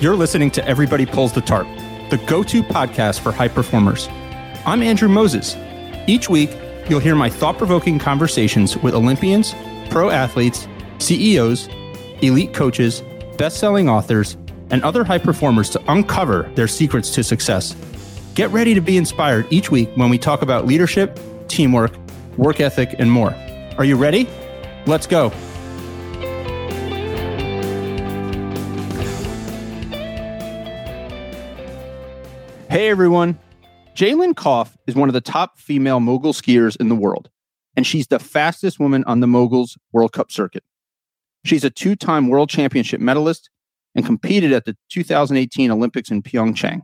You're listening to Everybody Pulls the Tarp, the go to podcast for high performers. I'm Andrew Moses. Each week, you'll hear my thought provoking conversations with Olympians, pro athletes, CEOs, elite coaches, best selling authors, and other high performers to uncover their secrets to success. Get ready to be inspired each week when we talk about leadership, teamwork, work ethic, and more. Are you ready? Let's go. Hey everyone. Jaelin Kauf is one of the top female mogul skiers in the world, and she's the fastest woman on the moguls World Cup circuit. She's a two time world championship medalist and competed at the 2018 Olympics in Pyeongchang.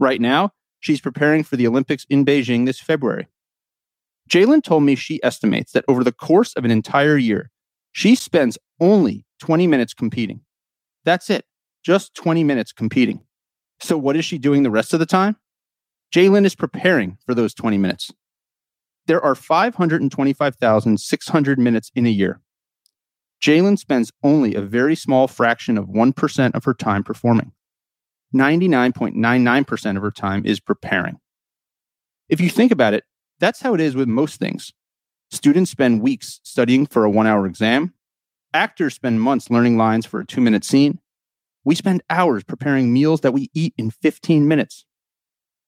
Right now, she's preparing for the Olympics in Beijing this February. Jaelin told me she estimates that over the course of an entire year, she spends only 20 minutes competing. That's it, just 20 minutes competing. So, what is she doing the rest of the time? Jaelin is preparing for those 20 minutes. There are 525,600 minutes in a year. Jaelin spends only a very small fraction of 1% of her time performing. 99.99% of her time is preparing. If you think about it, that's how it is with most things. Students spend weeks studying for a one hour exam. Actors spend months learning lines for a two minute scene. We spend hours preparing meals that we eat in 15 minutes.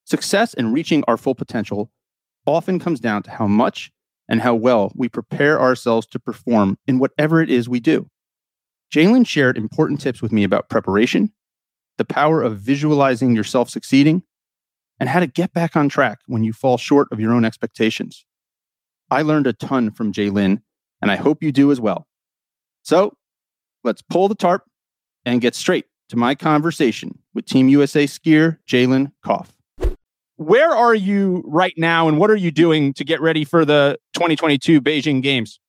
Success in reaching our full potential often comes down to how much and how well we prepare ourselves to perform in whatever it is we do. Jaelin shared important tips with me about preparation, the power of visualizing yourself succeeding, and how to get back on track when you fall short of your own expectations. I learned a ton from Jalen, and I hope you do as well. So let's pull the tarp and get straight to my conversation with Team USA skier Jaelin Kauf. Where are you right now, and what are you doing to get ready for the 2022 Beijing Games?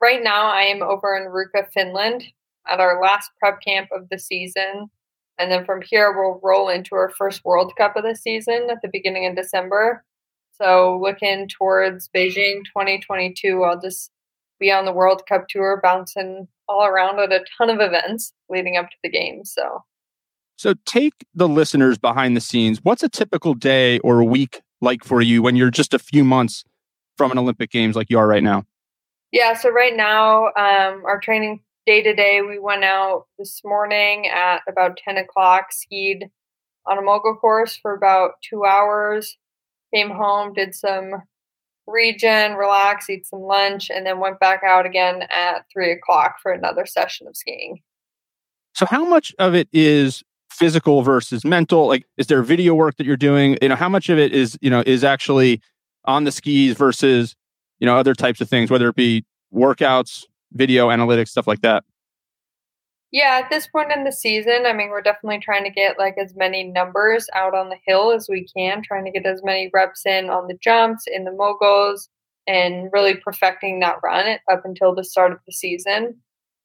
Right now, I am over in Ruka, Finland, at our last prep camp of the season. And then from here, we'll roll into our first World Cup of the season at the beginning of December. So, looking towards Beijing 2022, I'll just be on the World Cup tour, bouncing all around at a ton of events leading up to the games. So, so take the listeners behind the scenes. What's a typical day or week like for you when you're just a few months from an Olympic Games like you are right now? Yeah, so right now, um, our training day to day, we went out this morning at about 10 o'clock, skied on a mogul course for about two hours, came home, did some regen, relax, eat some lunch, and then went back out again at three o'clock for another session of skiing. So, how much of it is physical versus mental? Like, is there video work that you're doing? You know, how much of it is you know is actually on the skis versus you know other types of things, whether it be workouts, video analytics, stuff like that. Yeah, at this point in the season, I mean, we're definitely trying to get like as many numbers out on the hill as we can, trying to get as many reps in on the jumps, in the moguls, and really perfecting that run up until the start of the season.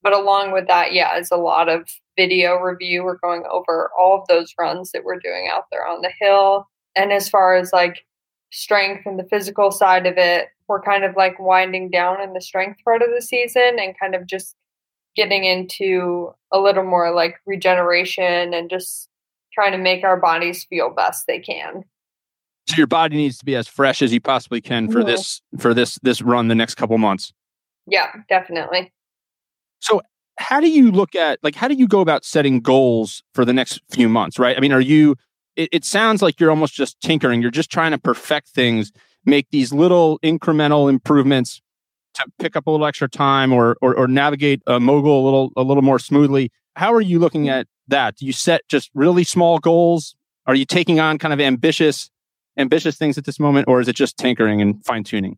But along with that, yeah, is a lot of video review. We're going over all of those runs that we're doing out there on the hill. And as far as like strength and the physical side of it, we're kind of like winding down in the strength part of the season and kind of just getting into a little more like regeneration and just trying to make our bodies feel best they can. So your body needs to be as fresh as you possibly can for mm-hmm. this for this this run the next couple months. Yeah, definitely. So how do you look at like how do you go about setting goals for the next few months, right? I mean, are you it, it sounds like you're almost just tinkering. You're just trying to perfect things, make these little incremental improvements to pick up a little extra time or, or, or navigate a mogul a little a little more smoothly. How are you looking at that? Do you set just really small goals? Are you taking on kind of ambitious ambitious things at this moment, or is it just tinkering and fine tuning?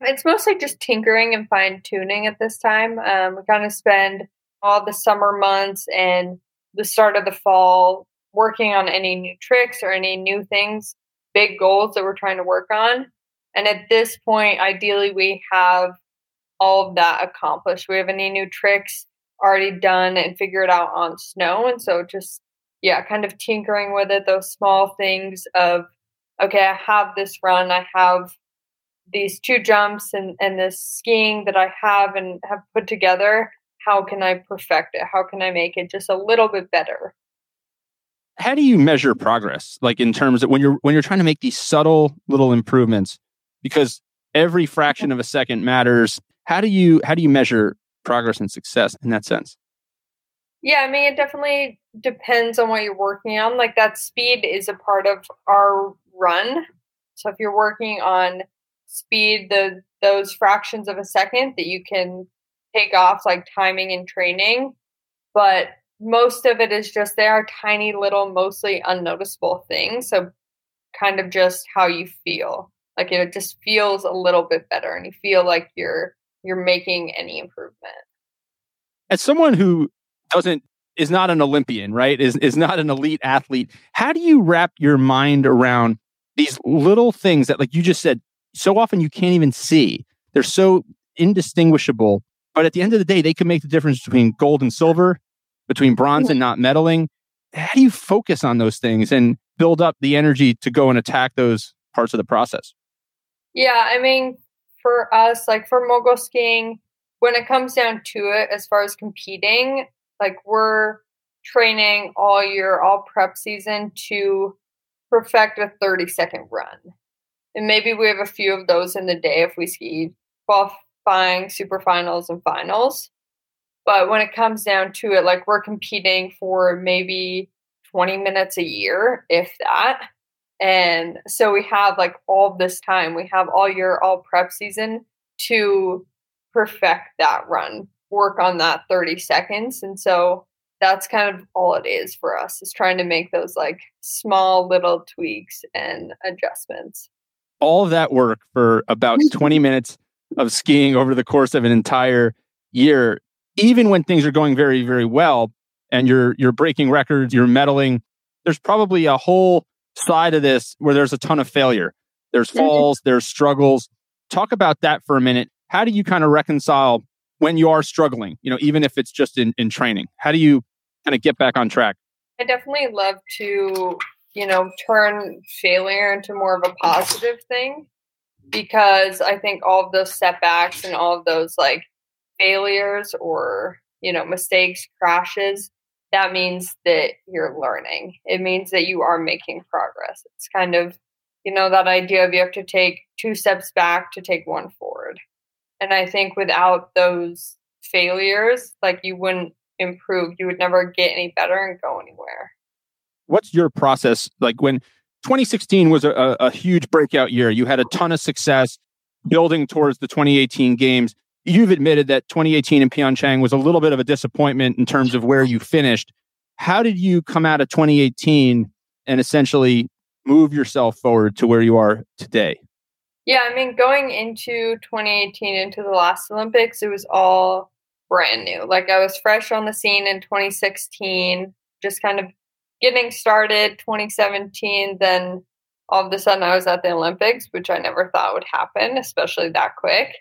It's mostly just tinkering and fine tuning at this time. Um, we kind of spend all the summer months and the start of the fall working on any new tricks or any new things, big goals that we're trying to work on. And at this point, ideally, we have all of that accomplished. We have any new tricks already done and figured out on snow. And so just, yeah, kind of tinkering with it, those small things of, okay, I have this run, I have these two jumps and, and this skiing that I have and have put together. How can I perfect it? How can I make it just a little bit better? how do you measure progress? Like in terms of when you're when you're trying to make these subtle little improvements, because every fraction of a second matters. How do you how do you measure progress and success in that sense? Yeah, I mean, it definitely depends on what you're working on. Like that speed is a part of our run. So if you're working on speed, the those fractions of a second that you can take off, like timing and training, but most of it is just they are tiny little, mostly unnoticeable things. So kind of just how you feel. Like it just feels a little bit better, and you feel like you're you're making any improvement. As someone who doesn't is not an Olympian, right? Is is not an elite athlete. How do you wrap your mind around these little things that like you just said so often you can't even see. They're so indistinguishable, but at the end of the day they can make the difference between gold and silver, between bronze and not medaling. How do you focus on those things and build up the energy to go and attack those parts of the process? Yeah, I mean, for us, like for mogul skiing, when it comes down to it, as far as competing, like we're training all year, all prep season to perfect a 30 second run. And maybe we have a few of those in the day if we ski qualifying, super finals, and finals. But when it comes down to it, like we're competing for maybe 20 minutes a year, if that. And so we have like all this time, we have all year, all prep season to perfect that run work on that 30 seconds. And so that's kind of all it is for us is trying to make those like small little tweaks and adjustments. All that work for about 20 minutes of skiing over the course of an entire year, even when things are going very, very well and you're you're breaking records, you're medaling, there's probably a whole side of this where there's a ton of failure. There's mm-hmm. falls, there's struggles. Talk about that for a minute. How do you kind of reconcile when you are struggling, you know, even if it's just in, in training? How do you kind of get back on track? I definitely love to, you know, turn failure into more of a positive thing because I think all of those setbacks and all of those like failures or, you know, mistakes, crashes, that means that you're learning. It means that you are making progress. It's kind of, you know, that idea of you have to take two steps back to take one forward. And I think without those failures, like you wouldn't improve. You would never get any better and go anywhere. What's your process like when 2016 was a, a huge breakout year? You had a ton of success building towards the 2018 games. You've admitted that 2018 in Pyeongchang was a little bit of a disappointment in terms of where you finished. How did you come out of 2018 and essentially move yourself forward to where you are today? Yeah, I mean, going into 2018, into the last Olympics, it was all brand new. Like I was fresh on the scene in 2016, just kind of getting started 2017. Then all of a sudden I was at the Olympics, which I never thought would happen, especially that quick.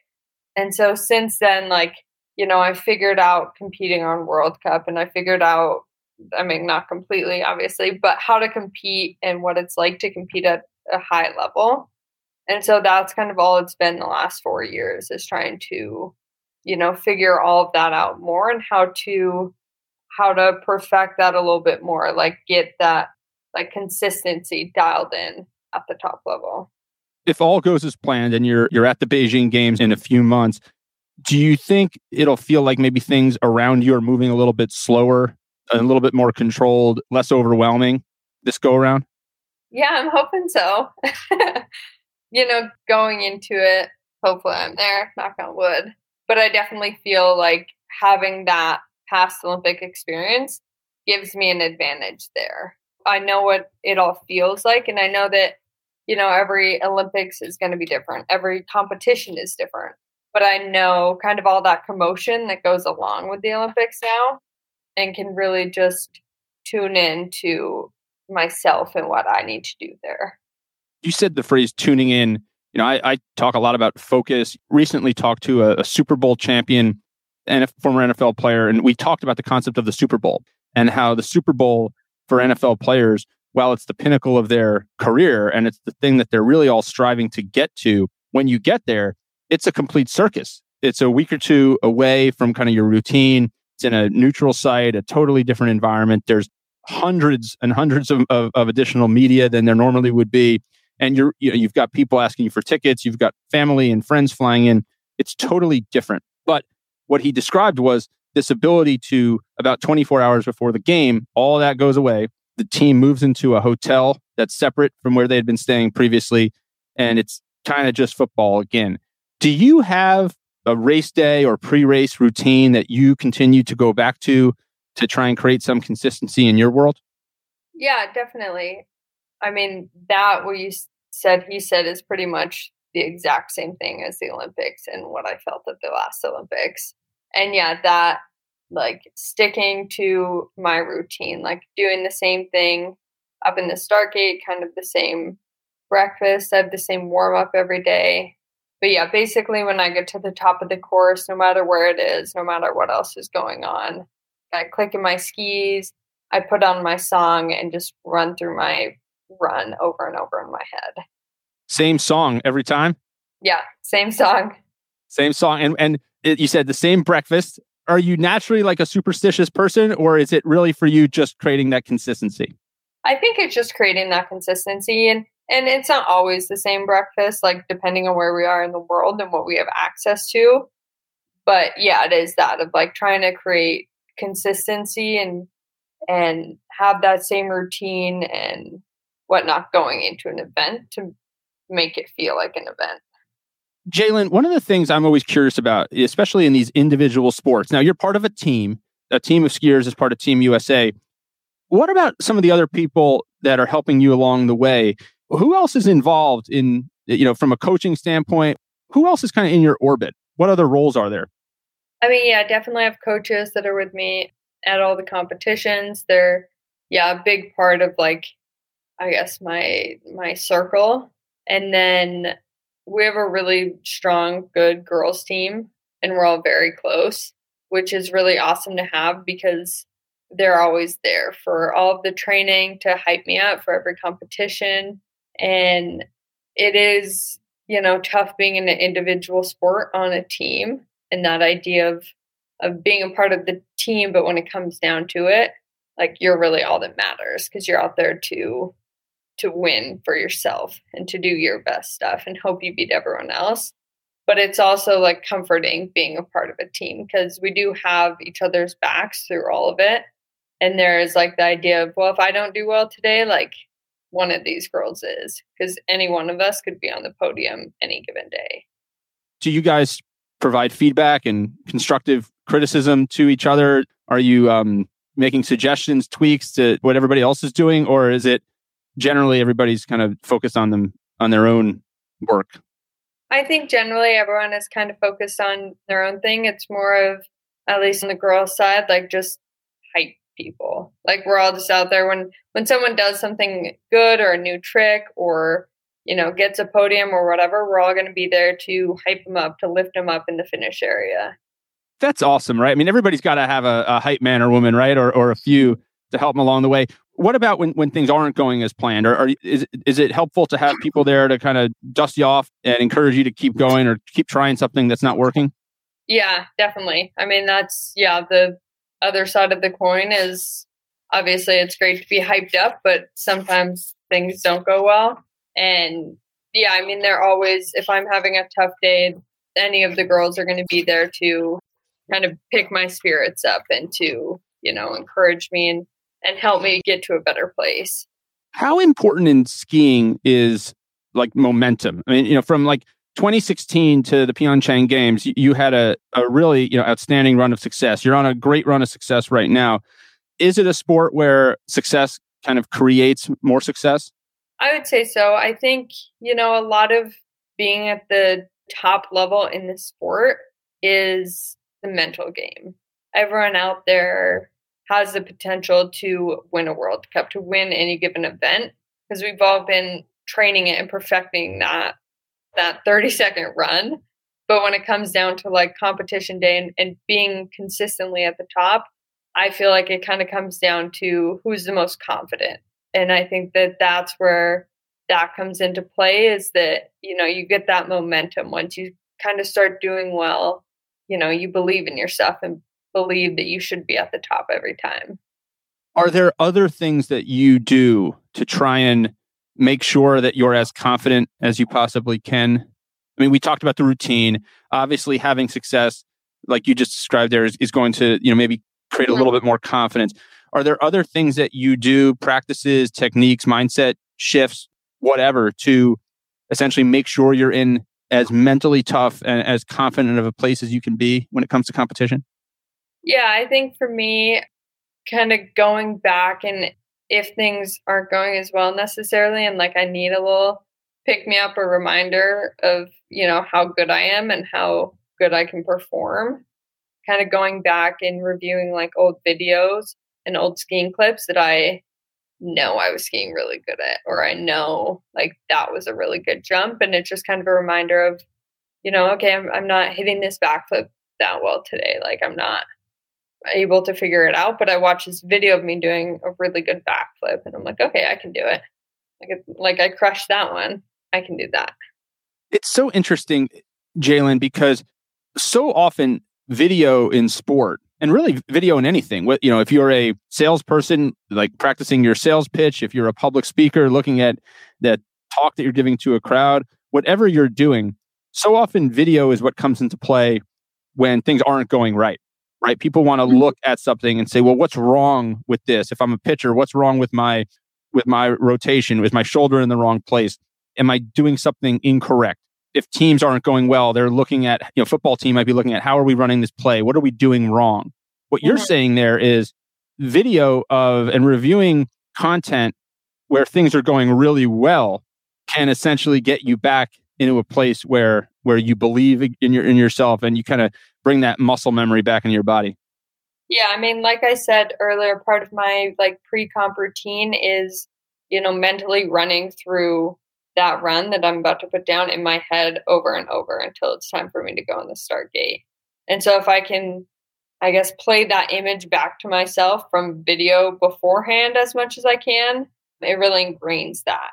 And so since then, like, you know, I figured out competing on World Cup and I figured out, I mean, not completely, obviously, but how to compete and what it's like to compete at a high level. And so that's kind of all it's been the last four years is trying to, you know, figure all of that out more and how to how to perfect that a little bit more, like get that like consistency dialed in at the top level. If all goes as planned and you're you're at the Beijing games in a few months, do you think it'll feel like maybe things around you are moving a little bit slower, a little bit more controlled, less overwhelming this go around? Yeah, I'm hoping so. you know, going into it, hopefully I'm there, knock on wood. But I definitely feel like having that past Olympic experience gives me an advantage there. I know what it all feels like, and I know that, you know, every Olympics is going to be different, every competition is different. But I know kind of all that commotion that goes along with the Olympics now and can really just tune in to myself and what I need to do there you said the phrase tuning in. You know, I, I talk a lot about focus. Recently talked to a, a Super Bowl champion and a former NFL player, and we talked about the concept of the Super Bowl and how the Super Bowl for NFL players, while it's the pinnacle of their career and it's the thing that they're really all striving to get to, when you get there, it's a complete circus. It's a week or two away from kind of your routine. It's in a neutral site, a totally different environment. There's hundreds and hundreds of, of, of additional media than there normally would be. And you're, you know, you've got people asking you for tickets, you've got family and friends flying in. It's totally different. But what he described was this ability to, about 24 hours before the game, all that goes away. The team moves into a hotel that's separate from where they had been staying previously. And it's kind of just football again. Do you have a race day or pre race routine that you continue to go back to to try and create some consistency in your world? Yeah, definitely. I mean, that what you said, he said, is pretty much the exact same thing as the Olympics and what I felt at the last Olympics. And yeah, that like sticking to my routine, like doing the same thing up in the start gate, kind of the same breakfast. I have the same warm up every day. But yeah, basically, when I get to the top of the course, no matter where it is, no matter what else is going on, I click in my skis, I put on my song, and just run through my run over and over in my head. Same song every time? Yeah, same song. Same song. And, and it, you said the same breakfast. Are you naturally like a superstitious person, or is it really for you just creating that consistency? I think it's just creating that consistency. And and it's not always the same breakfast like depending on where we are in the world and what we have access to but yeah it is that of like trying to create consistency and and have that same routine and whatnot going into an event to make it feel like an event Jaelin, one of the things I'm always curious about, especially in these individual sports. Now, you're part of a team. A team of skiers is part of Team USA. What about some of the other people that are helping you along the way? who else is involved in you know from a coaching standpoint who else is kind of in your orbit what other roles are there i mean yeah definitely have coaches that are with me at all the competitions they're yeah a big part of like i guess my my circle and then we have a really strong good girls team and we're all very close which is really awesome to have because they're always there for all of the training to hype me up for every competition. And it is, you know, tough being in an individual sport on a team and that idea of of being a part of the team, but when it comes down to it, like you're really all that matters because you're out there to to win for yourself and to do your best stuff and hope you beat everyone else. But it's also like comforting being a part of a team because we do have each other's backs through all of it. And there is like the idea of, well, if I don't do well today, like one of these girls is because any one of us could be on the podium any given day. Do you guys provide feedback and constructive criticism to each other? Are you um, making suggestions, tweaks to what everybody else is doing, or is it generally everybody's kind of focused on them on their own work? I think generally everyone is kind of focused on their own thing. It's more of, at least on the girl side, like just hype people. Like we're all just out there when when someone does something good or a new trick or you know gets a podium or whatever, we're all going to be there to hype them up, to lift them up in the finish area. That's awesome, right? I mean, everybody's got to have a, a hype man or woman, right, or or a few to help them along the way. What about when, when things aren't going as planned? Or, or is is it helpful to have people there to kind of dust you off and encourage you to keep going or keep trying something that's not working? Yeah, definitely. I mean, that's yeah the other side of the coin is obviously it's great to be hyped up, but sometimes things don't go well. And yeah, I mean, they're always, if I'm having a tough day, any of the girls are going to be there to kind of pick my spirits up and to, you know, encourage me and, and help me get to a better place. How important in skiing is like momentum? I mean, you know, from like 2016 to the Pyeongchang Games, you had a, a really you know outstanding run of success. You're on a great run of success right now. Is it a sport where success kind of creates more success? I would say so. I think you know a lot of being at the top level in the sport is the mental game. Everyone out there has the potential to win a World Cup, to win any given event, because we've all been training it and perfecting that that 30 second run. But when it comes down to like competition day and, and being consistently at the top, I feel like it kind of comes down to who's the most confident. And I think that that's where that comes into play is that, you know, you get that momentum once you kind of start doing well, you know, you believe in yourself and believe that you should be at the top every time. Are there other things that you do to try and make sure that you're as confident as you possibly can? I mean, we talked about the routine. Obviously, having success, like you just described there, is, is going to, you know, maybe create a little mm-hmm. bit more confidence. Are there other things that you do, practices, techniques, mindset shifts, whatever, to essentially make sure you're in as mentally tough and as confident of a place as you can be when it comes to competition? Yeah, I think for me, kind of going back and if things aren't going as well necessarily, and like I need a little pick me up or reminder of, you know, how good I am and how good I can perform, kind of going back and reviewing like old videos and old skiing clips that I know I was skiing really good at, or I know like that was a really good jump. And it's just kind of a reminder of, you know, okay, I'm, I'm not hitting this backflip that well today. Like I'm not able to figure it out, but I watched this video of me doing a really good backflip and I'm like, okay, I can do it. Like, like I crushed that one. I can do that. It's so interesting, Jaelin, because so often video in sport and really video in anything. What you know, if you're a salesperson, like practicing your sales pitch, if you're a public speaker, looking at that talk that you're giving to a crowd, whatever you're doing, so often video is what comes into play when things aren't going right. Right? People want to mm-hmm. look at something and say, "Well, what's wrong with this? If I'm a pitcher, what's wrong with my with my rotation? Is my shoulder in the wrong place? Am I doing something incorrect?" if teams aren't going well, they're looking at, you know, football team might be looking at how are we running this play? What are we doing wrong? What you're mm-hmm. saying there is video of and reviewing content where things are going really well can essentially get you back into a place where where you believe in your in yourself and you kind of bring that muscle memory back into your body. Yeah, I mean, like I said earlier, part of my like pre-comp routine is, you know, mentally running through that run that I'm about to put down in my head over and over until it's time for me to go in the start gate. And so if I can, I guess, play that image back to myself from video beforehand as much as I can, it really ingrains that.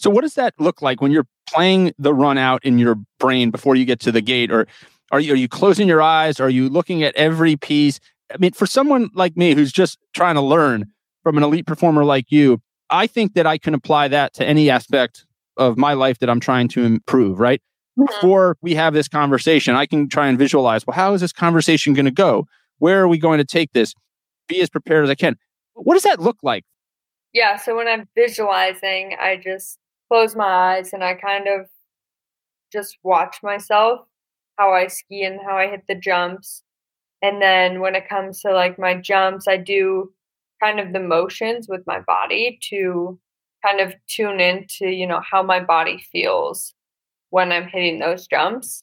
So what does that look like when you're playing the run out in your brain before you get to the gate? Or are you, are you closing your eyes? Are you looking at every piece? I mean, for someone like me who's just trying to learn from an elite performer like you, I think that I can apply that to any aspect of my life that I'm trying to improve, right? Mm-hmm. Before we have this conversation, I can try and visualize, well, how is this conversation going to go? Where are we going to take this? Be as prepared as I can. What does that look like? Yeah. So when I'm visualizing, I just close my eyes and I kind of just watch myself, how I ski and how I hit the jumps. And then when it comes to like my jumps, I do kind of the motions with my body to kind of tune into, you know, how my body feels when I'm hitting those jumps.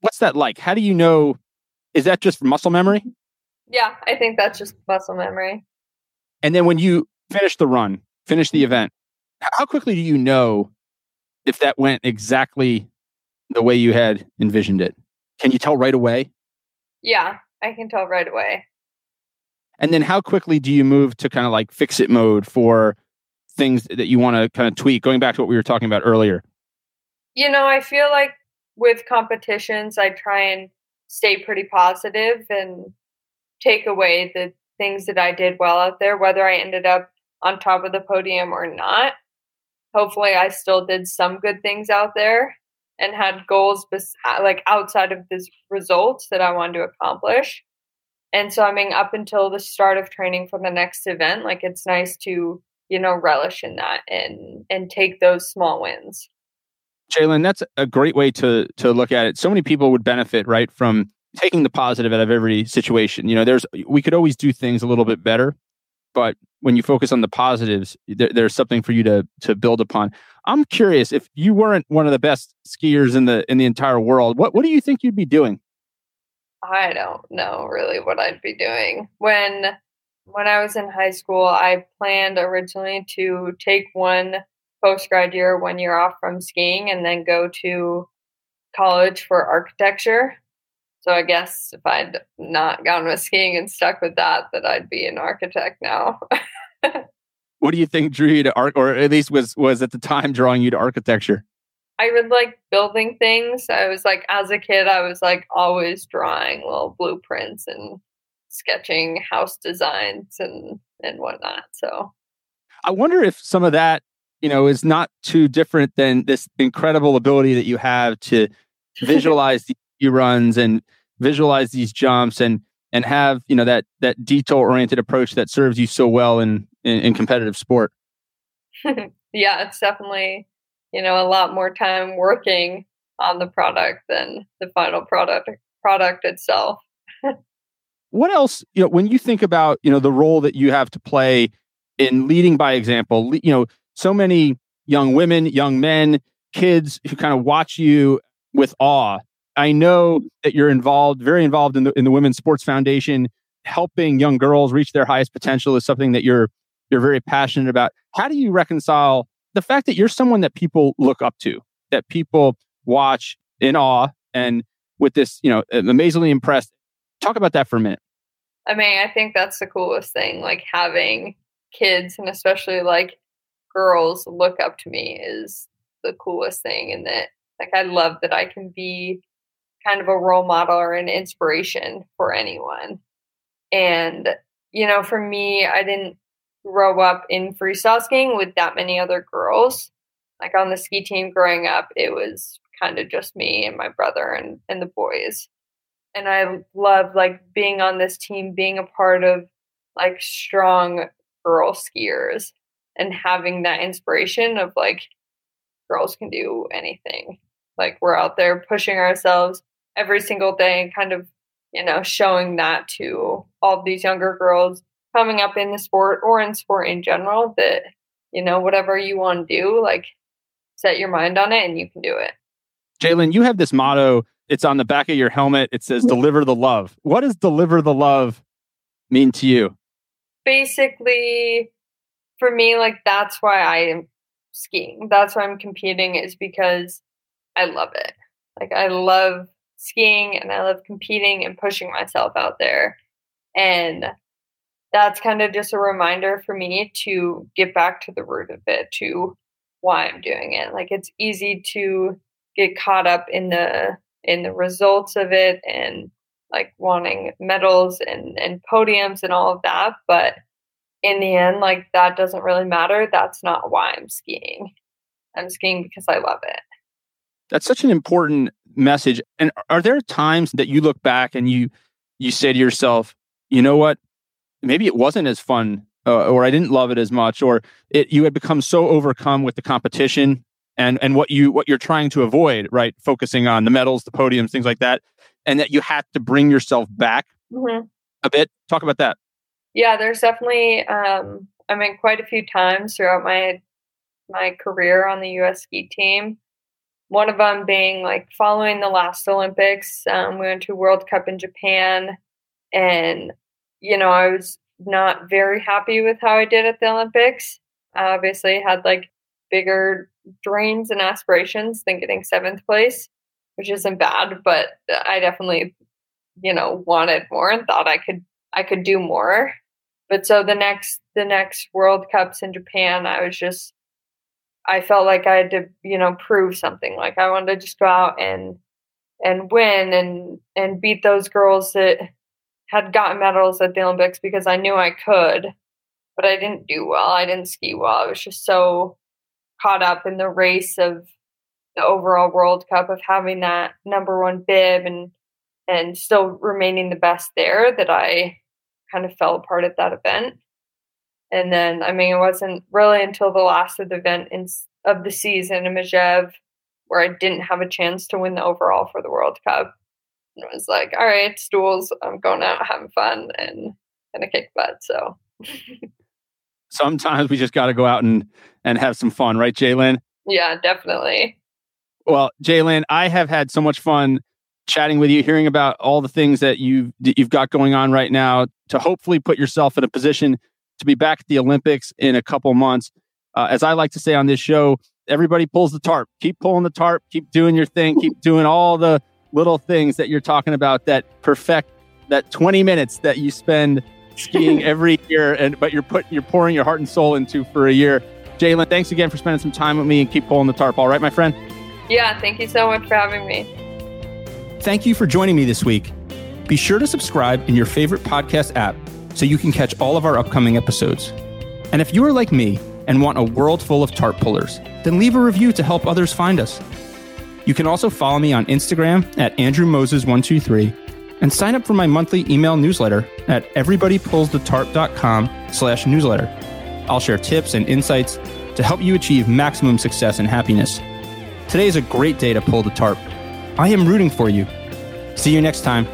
What's that like? How do you know? Is that just muscle memory? Yeah, I think that's just muscle memory. And then when you finish the run, finish the event, how quickly do you know if that went exactly the way you had envisioned it? Can you tell right away? Yeah, I can tell right away. And then how quickly do you move to kind of like fix it mode for things that you want to kind of tweak going back to what we were talking about earlier you know i feel like with competitions i try and stay pretty positive and take away the things that i did well out there whether i ended up on top of the podium or not hopefully i still did some good things out there and had goals bes- uh, like outside of this results that i wanted to accomplish. And so i mean up until the start of training for the next event like it's nice to you know relish in that and and take those small wins. Jaelin that's a great way to to look at it. So many people would benefit right from taking the positive out of every situation. You know there's we could always do things a little bit better but when you focus on the positives there, there's something for you to to build upon. I'm curious if you weren't one of the best skiers in the in the entire world what what do you think you'd be doing? I don't know really what i'd be doing. When when I was in high school, I planned originally to take one post grad year, one year off from skiing, and then go to college for architecture. So I guess if I'd not gone with skiing and stuck with that, that I'd be an architect now. what do you think drew you to art, or at least was was at the time drawing you to architecture? I really like building things. I was like, as a kid, I was like always drawing little blueprints and sketching house designs and and whatnot. So I wonder if some of that, you know, is not too different than this incredible ability that you have to visualize the runs and visualize these jumps and and have you know that that detail oriented approach that serves you so well in, in, in competitive sport. yeah, it's definitely you know a lot more time working on the product than the final product product itself. what else, you know, when you think about, you know, the role that you have to play in leading by example, you know, so many young women, young men, kids who kind of watch you with awe. I know that you're involved, very involved in the in the Women's Sports Foundation, helping young girls reach their highest potential is something that you're you're very passionate about. How do you reconcile the fact that you're someone that people look up to, that people watch in awe and with this, you know, amazingly impressed. Talk about that for a minute. I mean, I think that's the coolest thing. Like having kids and especially like girls look up to me is the coolest thing. And that, like, I love that I can be kind of a role model or an inspiration for anyone. And, you know, for me, I didn't grow up in freestyle skiing with that many other girls. Like on the ski team growing up, it was kind of just me and my brother and, and the boys. And I love like being on this team, being a part of like strong girl skiers and having that inspiration of like girls can do anything. Like we're out there pushing ourselves every single day and kind of, you know, showing that to all these younger girls coming up in the sport or in sport in general that, you know, whatever you want to do, like set your mind on it and you can do it. Jaelin, you have this motto. It's on the back of your helmet. It says deliver the love. What does deliver the love mean to you? Basically, for me, like that's why I am skiing. That's why I'm competing is because I love it. Like I love skiing and I love competing and pushing myself out there. And that's kind of just a reminder for me to get back to the root of it, to why I'm doing it. Like it's easy to get caught up in the in the results of it and like wanting medals and and podiums and all of that but in the end like that doesn't really matter that's not why i'm skiing i'm skiing because i love it that's such an important message and are there times that you look back and you you say to yourself you know what maybe it wasn't as fun uh, or i didn't love it as much or it you had become so overcome with the competition and and what you what you're trying to avoid, right? Focusing on the medals, the podiums, things like that, and that you had to bring yourself back mm-hmm. a bit. Talk about that. Yeah, there's definitely. Um, I mean, quite a few times throughout my my career on the U.S. ski team. One of them being like following the last Olympics. Um, we went to World Cup in Japan, and you know I was not very happy with how I did at the Olympics. I obviously had like bigger dreams and aspirations than getting seventh place, which isn't bad, but I definitely, you know, wanted more and thought I could I could do more. But so the next the next World Cups in Japan, I was just I felt like I had to, you know, prove something. Like I wanted to just go out and and win and and beat those girls that had gotten medals at the Olympics because I knew I could, but I didn't do well. I didn't ski well. I was just so caught up in the race of the overall World Cup of having that number one bib and and still remaining the best there that I kind of fell apart at that event. And then, I mean, it wasn't really until the last of the event in, of the season in Megève where I didn't have a chance to win the overall for the World Cup. And it was like, all right, stools, I'm going out having fun and gonna kick butt. So sometimes we just got to go out and and have some fun, right, Jaelin? Yeah, definitely. Well, Jaelin, I have had so much fun chatting with you, hearing about all the things that you've that you've got going on right now to hopefully put yourself in a position to be back at the Olympics in a couple months. Uh, as I like to say on this show, everybody pulls the tarp. Keep pulling the tarp. Keep doing your thing. Keep doing all the little things that you're talking about that perfect that 20 minutes that you spend skiing every year, and but you're put you're pouring your heart and soul into for a year. Jaelin, thanks again for spending some time with me and keep pulling the tarp. All right, my friend. Yeah, thank you so much for having me. Thank you for joining me this week. Be sure to subscribe in your favorite podcast app so you can catch all of our upcoming episodes. And if you are like me and want a world full of tarp pullers, then leave a review to help others find us. You can also follow me on Instagram at AndrewMoses123 and sign up for my monthly email newsletter at everybodypullsthetarp.com slash newsletter. I'll share tips and insights to help you achieve maximum success and happiness. Today is a great day to pull the tarp. I am rooting for you. See you next time.